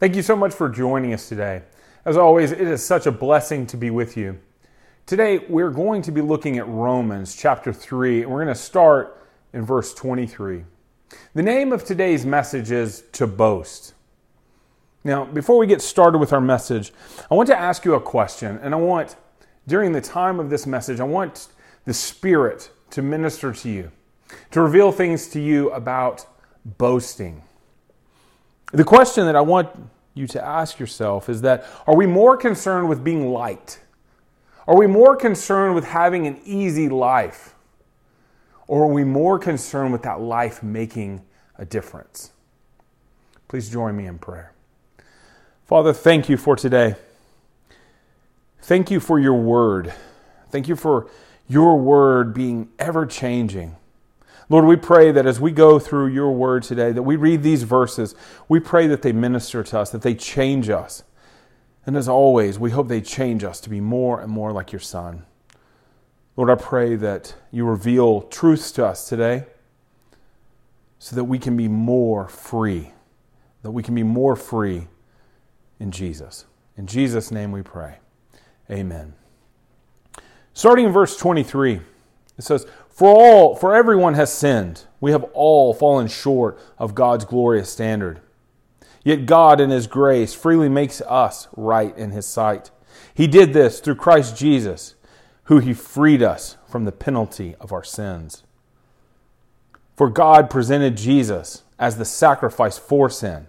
Thank you so much for joining us today. As always, it is such a blessing to be with you. Today, we're going to be looking at Romans chapter 3, and we're going to start in verse 23. The name of today's message is To Boast. Now, before we get started with our message, I want to ask you a question, and I want, during the time of this message, I want the Spirit to minister to you, to reveal things to you about boasting. The question that I want you to ask yourself is that are we more concerned with being liked? Are we more concerned with having an easy life? Or are we more concerned with that life making a difference? Please join me in prayer. Father, thank you for today. Thank you for your word. Thank you for your word being ever changing. Lord, we pray that as we go through your word today, that we read these verses, we pray that they minister to us, that they change us. And as always, we hope they change us to be more and more like your Son. Lord, I pray that you reveal truths to us today so that we can be more free, that we can be more free in Jesus. In Jesus' name we pray. Amen. Starting in verse 23, it says, for all, for everyone has sinned. We have all fallen short of God's glorious standard. Yet God, in His grace, freely makes us right in His sight. He did this through Christ Jesus, who He freed us from the penalty of our sins. For God presented Jesus as the sacrifice for sin.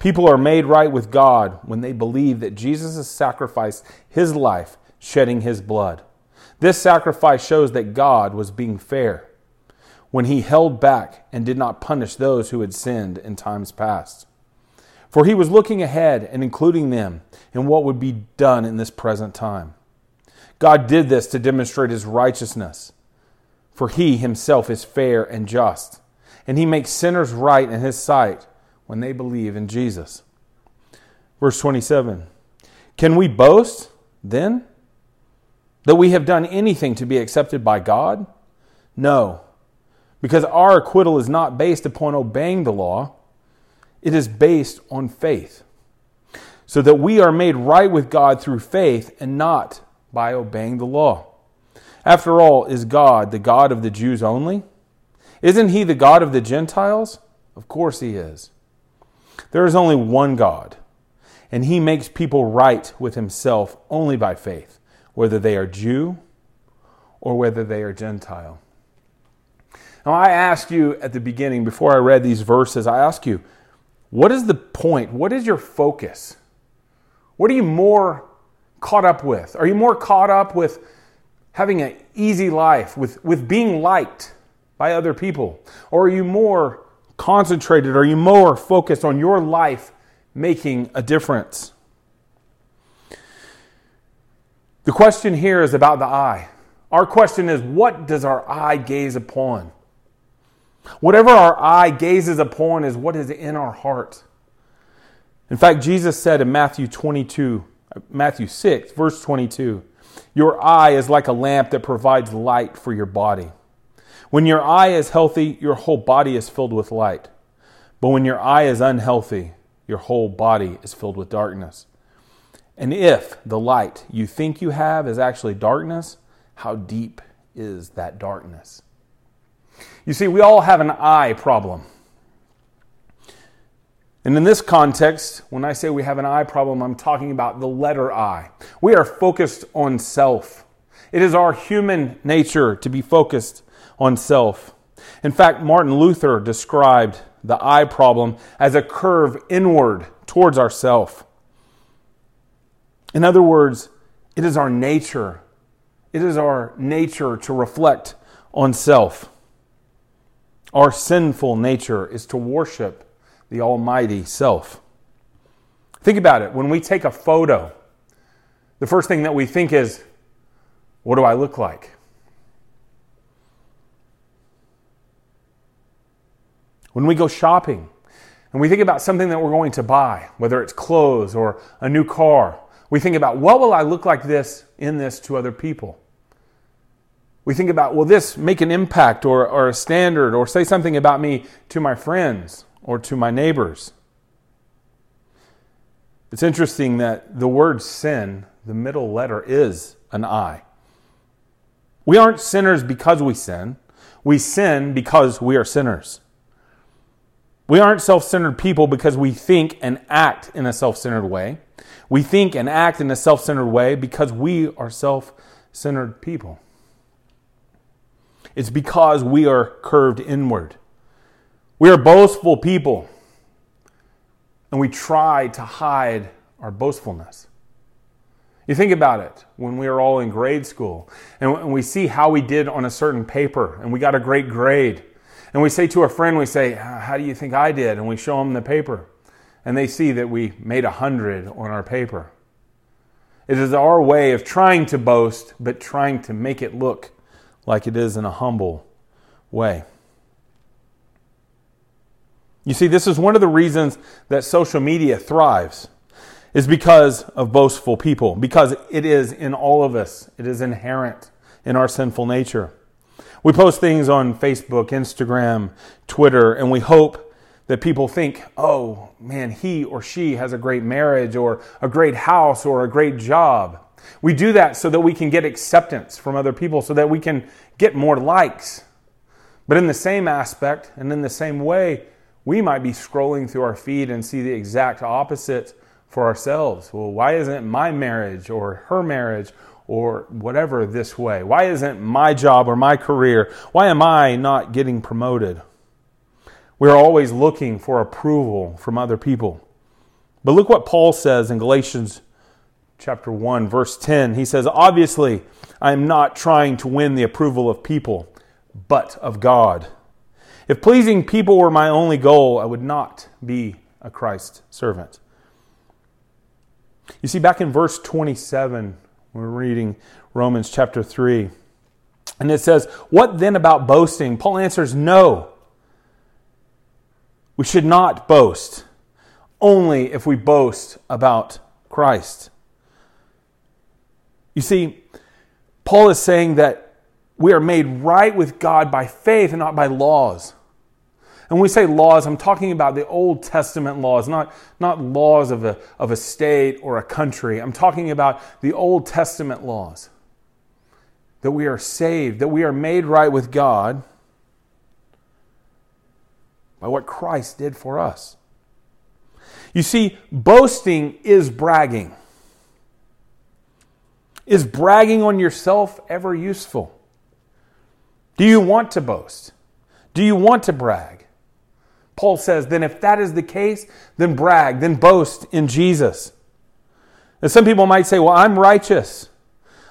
People are made right with God when they believe that Jesus has sacrificed His life, shedding His blood. This sacrifice shows that God was being fair when he held back and did not punish those who had sinned in times past. For he was looking ahead and including them in what would be done in this present time. God did this to demonstrate his righteousness, for he himself is fair and just, and he makes sinners right in his sight when they believe in Jesus. Verse 27 Can we boast then? That we have done anything to be accepted by God? No, because our acquittal is not based upon obeying the law, it is based on faith. So that we are made right with God through faith and not by obeying the law. After all, is God the God of the Jews only? Isn't he the God of the Gentiles? Of course he is. There is only one God, and he makes people right with himself only by faith whether they are Jew or whether they are Gentile. Now, I ask you at the beginning, before I read these verses, I ask you, what is the point? What is your focus? What are you more caught up with? Are you more caught up with having an easy life, with, with being liked by other people? Or are you more concentrated? Are you more focused on your life making a difference? The question here is about the eye. Our question is what does our eye gaze upon? Whatever our eye gazes upon is what is in our heart. In fact, Jesus said in Matthew 22, uh, Matthew 6, verse 22, Your eye is like a lamp that provides light for your body. When your eye is healthy, your whole body is filled with light. But when your eye is unhealthy, your whole body is filled with darkness. And if the light you think you have is actually darkness, how deep is that darkness? You see, we all have an eye problem. And in this context, when I say we have an eye problem, I'm talking about the letter I. We are focused on self. It is our human nature to be focused on self. In fact, Martin Luther described the eye problem as a curve inward towards ourself. In other words, it is our nature. It is our nature to reflect on self. Our sinful nature is to worship the Almighty Self. Think about it. When we take a photo, the first thing that we think is, what do I look like? When we go shopping and we think about something that we're going to buy, whether it's clothes or a new car, we think about what will I look like this in this to other people? We think about, will this make an impact or, or a standard or say something about me to my friends or to my neighbors? It's interesting that the word sin, the middle letter, is an I. We aren't sinners because we sin. We sin because we are sinners. We aren't self centered people because we think and act in a self centered way. We think and act in a self centered way because we are self centered people. It's because we are curved inward. We are boastful people, and we try to hide our boastfulness. You think about it when we were all in grade school and we see how we did on a certain paper and we got a great grade. And we say to a friend, we say, How do you think I did? And we show them the paper. And they see that we made a hundred on our paper. It is our way of trying to boast, but trying to make it look like it is in a humble way. You see, this is one of the reasons that social media thrives is because of boastful people, because it is in all of us. It is inherent in our sinful nature. We post things on Facebook, Instagram, Twitter, and we hope that people think, oh man, he or she has a great marriage or a great house or a great job. We do that so that we can get acceptance from other people, so that we can get more likes. But in the same aspect and in the same way, we might be scrolling through our feed and see the exact opposite for ourselves. Well, why isn't my marriage or her marriage or whatever this way? Why isn't my job or my career? Why am I not getting promoted? We're always looking for approval from other people. But look what Paul says in Galatians chapter 1, verse 10. He says, Obviously, I am not trying to win the approval of people, but of God. If pleasing people were my only goal, I would not be a Christ servant. You see, back in verse 27, we're reading Romans chapter 3, and it says, What then about boasting? Paul answers, No. We should not boast, only if we boast about Christ. You see, Paul is saying that we are made right with God by faith and not by laws. And when we say laws, I'm talking about the Old Testament laws, not, not laws of a, of a state or a country. I'm talking about the Old Testament laws. That we are saved, that we are made right with God by what Christ did for us. You see, boasting is bragging. Is bragging on yourself ever useful? Do you want to boast? Do you want to brag? Paul says, then if that is the case, then brag, then boast in Jesus. And some people might say, well, I'm righteous.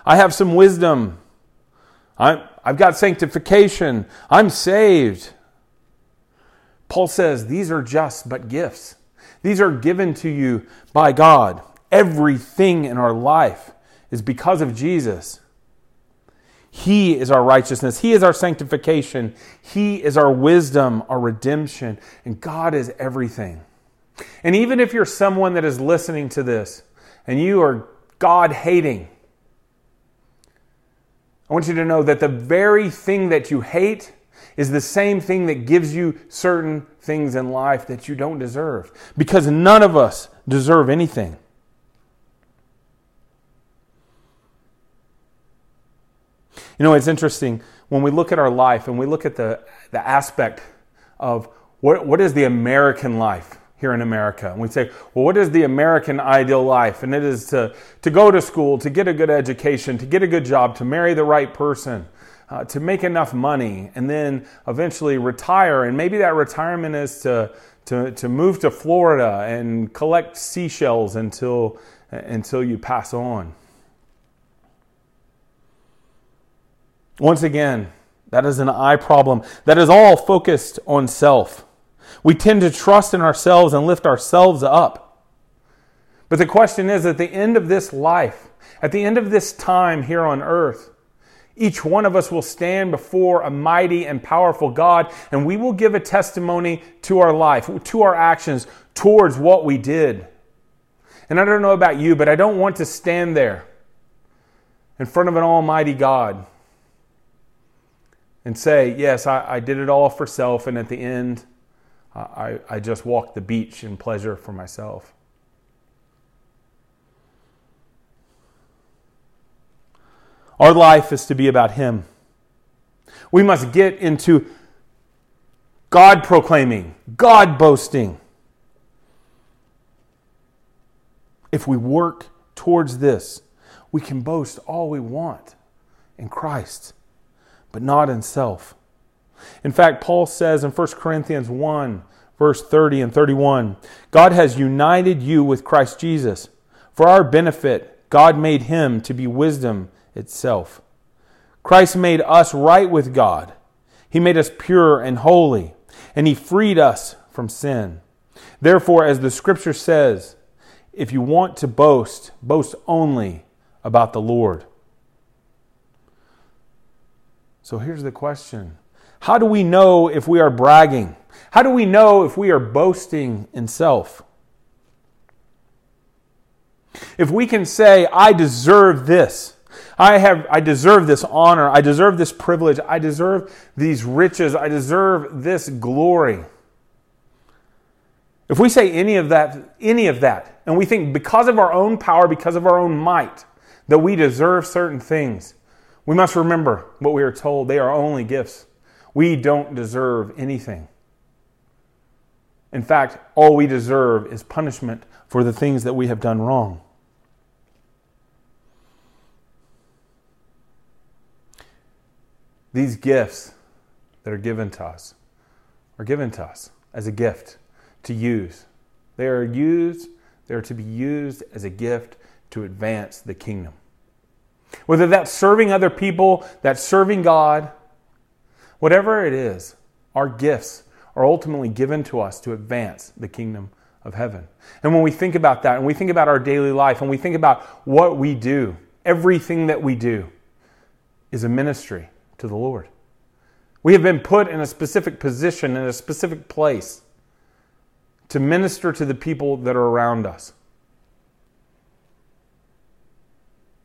I have some wisdom. i have got sanctification. I'm saved. Paul says these are just but gifts. These are given to you by God. Everything in our life is because of Jesus. He is our righteousness. He is our sanctification. He is our wisdom, our redemption. And God is everything. And even if you're someone that is listening to this and you are God hating, I want you to know that the very thing that you hate is the same thing that gives you certain things in life that you don't deserve. Because none of us deserve anything. You know, it's interesting when we look at our life and we look at the, the aspect of what, what is the American life here in America. And we say, well, what is the American ideal life? And it is to, to go to school, to get a good education, to get a good job, to marry the right person, uh, to make enough money, and then eventually retire. And maybe that retirement is to, to, to move to Florida and collect seashells until, until you pass on. Once again, that is an I problem. That is all focused on self. We tend to trust in ourselves and lift ourselves up. But the question is at the end of this life, at the end of this time here on earth, each one of us will stand before a mighty and powerful God, and we will give a testimony to our life, to our actions, towards what we did. And I don't know about you, but I don't want to stand there in front of an almighty God and say, Yes, I, I did it all for self, and at the end, I, I just walked the beach in pleasure for myself. Our life is to be about Him. We must get into God proclaiming, God boasting. If we work towards this, we can boast all we want in Christ, but not in self. In fact, Paul says in 1 Corinthians 1, verse 30 and 31, God has united you with Christ Jesus. For our benefit, God made him to be wisdom itself. Christ made us right with God. He made us pure and holy, and he freed us from sin. Therefore, as the scripture says, if you want to boast, boast only about the Lord. So here's the question How do we know if we are bragging? How do we know if we are boasting in self? If we can say, I deserve this, I have I deserve this honor, I deserve this privilege, I deserve these riches, I deserve this glory. If we say any of that, any of that, and we think because of our own power, because of our own might, that we deserve certain things, we must remember what we are told. They are only gifts. We don't deserve anything. In fact, all we deserve is punishment for the things that we have done wrong. These gifts that are given to us are given to us as a gift to use. They are used, they are to be used as a gift to advance the kingdom. Whether that's serving other people, that's serving God, whatever it is, our gifts are ultimately given to us to advance the kingdom of heaven. And when we think about that, and we think about our daily life, and we think about what we do, everything that we do is a ministry to the Lord. We have been put in a specific position, in a specific place, to minister to the people that are around us.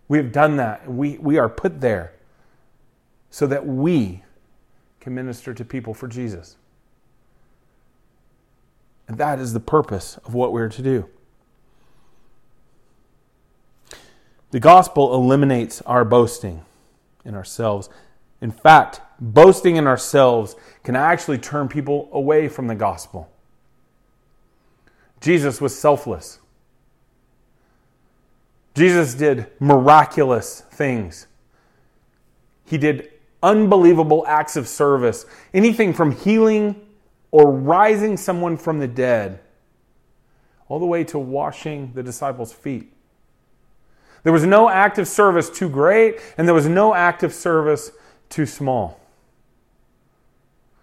We have done that. We, we are put there so that we can minister to people for Jesus. And that is the purpose of what we're to do. The gospel eliminates our boasting in ourselves. In fact, boasting in ourselves can actually turn people away from the gospel. Jesus was selfless. Jesus did miraculous things. He did unbelievable acts of service, anything from healing or rising someone from the dead, all the way to washing the disciples' feet. There was no act of service too great, and there was no act of service too small.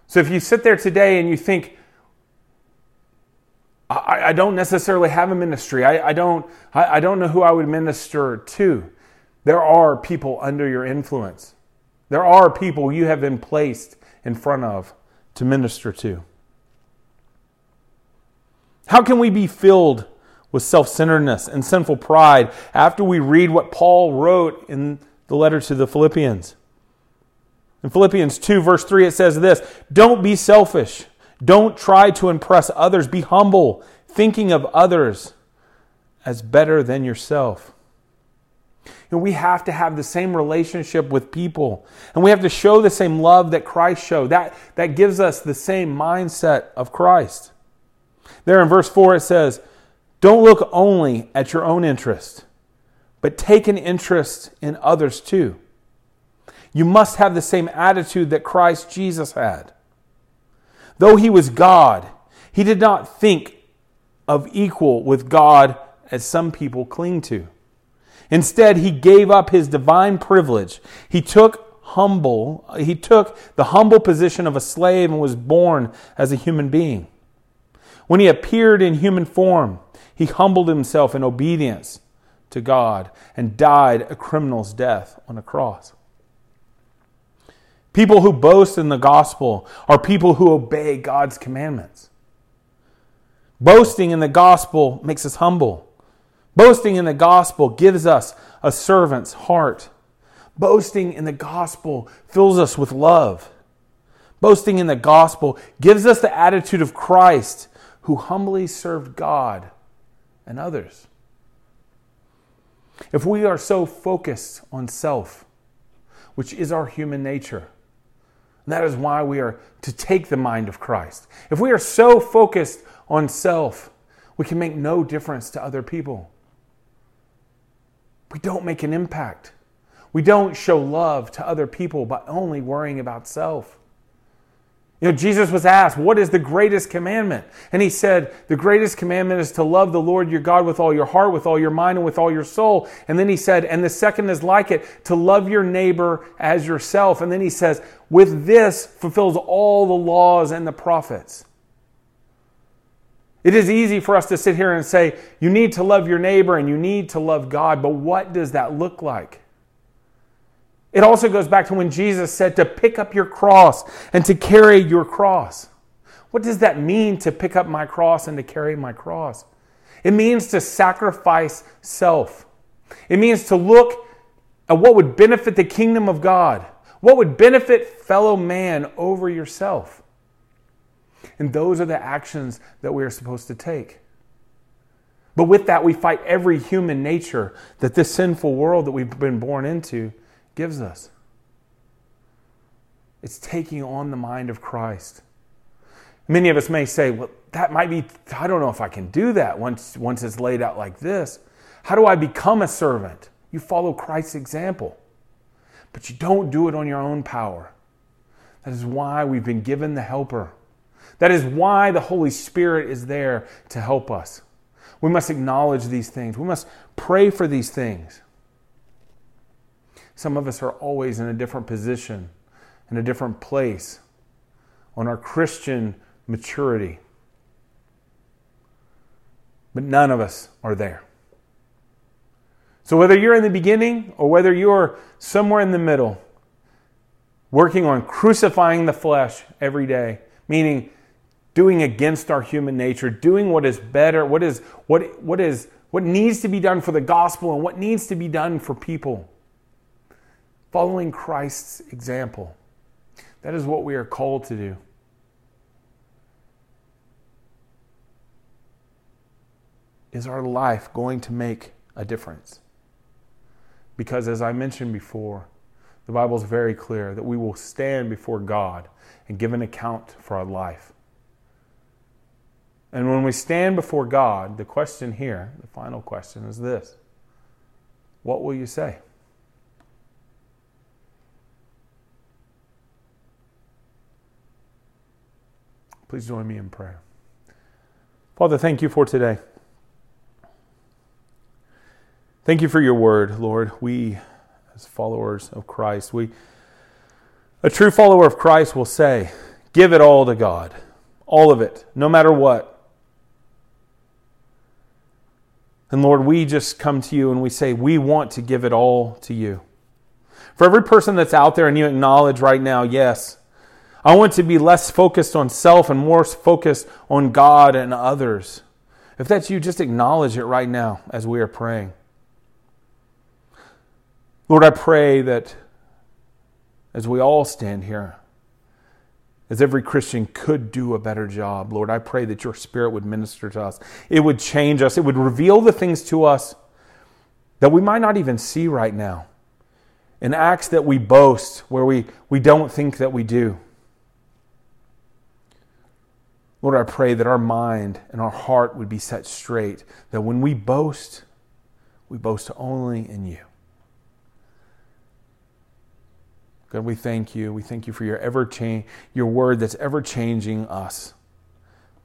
So if you sit there today and you think, I, I don't necessarily have a ministry, I, I don't, I, I don't know who I would minister to, there are people under your influence. There are people you have been placed in front of to minister to. How can we be filled with self centeredness and sinful pride after we read what Paul wrote in the letter to the Philippians? In Philippians 2, verse 3, it says this Don't be selfish. Don't try to impress others. Be humble, thinking of others as better than yourself. And we have to have the same relationship with people. And we have to show the same love that Christ showed. That, that gives us the same mindset of Christ. There in verse 4, it says, Don't look only at your own interest, but take an interest in others too. You must have the same attitude that Christ Jesus had. Though he was God, he did not think of equal with God as some people cling to. Instead, he gave up his divine privilege. He took humble, he took the humble position of a slave and was born as a human being. When he appeared in human form, he humbled himself in obedience to God and died a criminal's death on a cross. People who boast in the gospel are people who obey God's commandments. Boasting in the gospel makes us humble. Boasting in the gospel gives us a servant's heart. Boasting in the gospel fills us with love. Boasting in the gospel gives us the attitude of Christ who humbly served God and others. If we are so focused on self, which is our human nature. And that is why we are to take the mind of Christ. If we are so focused on self, we can make no difference to other people. We don't make an impact. We don't show love to other people by only worrying about self. You know, Jesus was asked, What is the greatest commandment? And he said, The greatest commandment is to love the Lord your God with all your heart, with all your mind, and with all your soul. And then he said, And the second is like it, to love your neighbor as yourself. And then he says, With this fulfills all the laws and the prophets. It is easy for us to sit here and say, You need to love your neighbor and you need to love God, but what does that look like? It also goes back to when Jesus said to pick up your cross and to carry your cross. What does that mean to pick up my cross and to carry my cross? It means to sacrifice self. It means to look at what would benefit the kingdom of God, what would benefit fellow man over yourself. And those are the actions that we are supposed to take. But with that, we fight every human nature that this sinful world that we've been born into gives us. It's taking on the mind of Christ. Many of us may say, well, that might be, I don't know if I can do that once, once it's laid out like this. How do I become a servant? You follow Christ's example, but you don't do it on your own power. That is why we've been given the helper. That is why the Holy Spirit is there to help us. We must acknowledge these things. We must pray for these things. Some of us are always in a different position, in a different place on our Christian maturity. But none of us are there. So, whether you're in the beginning or whether you're somewhere in the middle, working on crucifying the flesh every day, meaning doing against our human nature, doing what is better, what is what what is what needs to be done for the gospel and what needs to be done for people following Christ's example. That is what we are called to do. Is our life going to make a difference? Because, as I mentioned before, the Bible is very clear that we will stand before God and give an account for our life. And when we stand before God, the question here, the final question is this What will you say? Please join me in prayer. Father, thank you for today. Thank you for your word, Lord. We, as followers of Christ, we, a true follower of Christ will say, give it all to God, all of it, no matter what. And Lord, we just come to you and we say, we want to give it all to you. For every person that's out there and you acknowledge right now, yes, I want to be less focused on self and more focused on God and others. If that's you, just acknowledge it right now as we are praying. Lord, I pray that as we all stand here, as every Christian could do a better job, Lord, I pray that your Spirit would minister to us. It would change us, it would reveal the things to us that we might not even see right now, in acts that we boast where we, we don't think that we do. Lord, I pray that our mind and our heart would be set straight, that when we boast, we boast only in you. God, we thank you. We thank you for your ever change, your word that's ever changing us.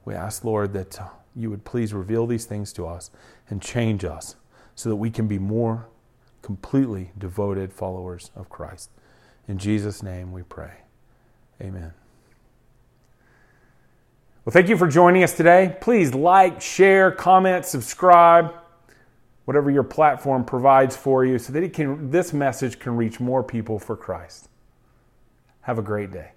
We ask, Lord, that uh, you would please reveal these things to us and change us so that we can be more completely devoted followers of Christ. In Jesus' name we pray. Amen. Well, thank you for joining us today. Please like, share, comment, subscribe, whatever your platform provides for you, so that it can, this message can reach more people for Christ. Have a great day.